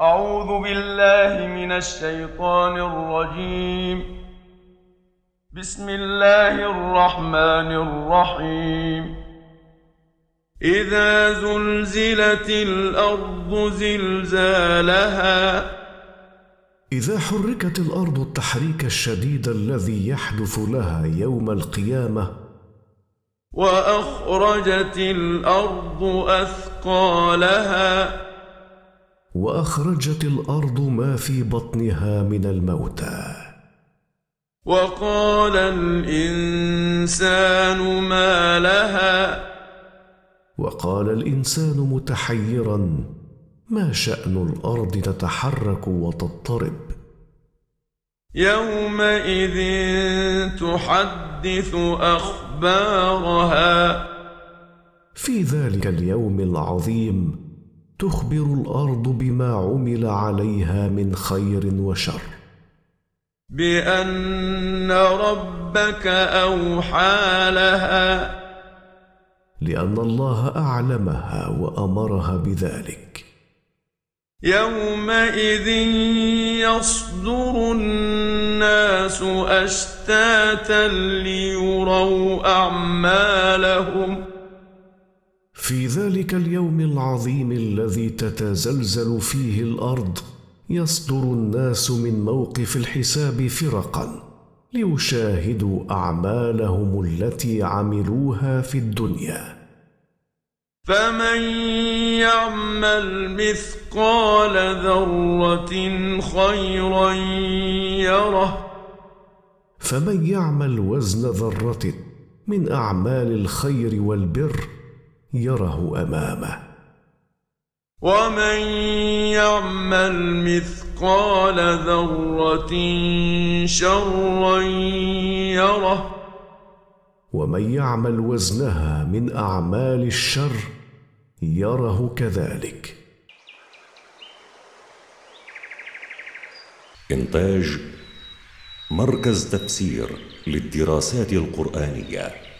أعوذ بالله من الشيطان الرجيم. بسم الله الرحمن الرحيم. إذا زلزلت الأرض زلزالها. إذا حركت الأرض التحريك الشديد الذي يحدث لها يوم القيامة. وأخرجت الأرض أثقالها. وأخرجت الأرض ما في بطنها من الموتى. وقال الإنسان ما لها؟ وقال الإنسان متحيرا ما شأن الأرض تتحرك وتضطرب؟ يومئذ تحدث أخبارها. في ذلك اليوم العظيم تخبر الأرض بما عمل عليها من خير وشر. بأن ربك أوحى لها. لأن الله أعلمها وأمرها بذلك. يومئذ يصدر الناس أشتاتا ليروا أعمالهم. في ذلك اليوم العظيم الذي تتزلزل فيه الأرض يصدر الناس من موقف الحساب فرقا ليشاهدوا أعمالهم التي عملوها في الدنيا. فمن يعمل مثقال ذرة خيرا يره. فمن يعمل وزن ذرة من أعمال الخير والبر يره أمامه. ومن يعمل مثقال ذره شرا يره. ومن يعمل وزنها من اعمال الشر يره كذلك. إنتاج مركز تفسير للدراسات القرآنية.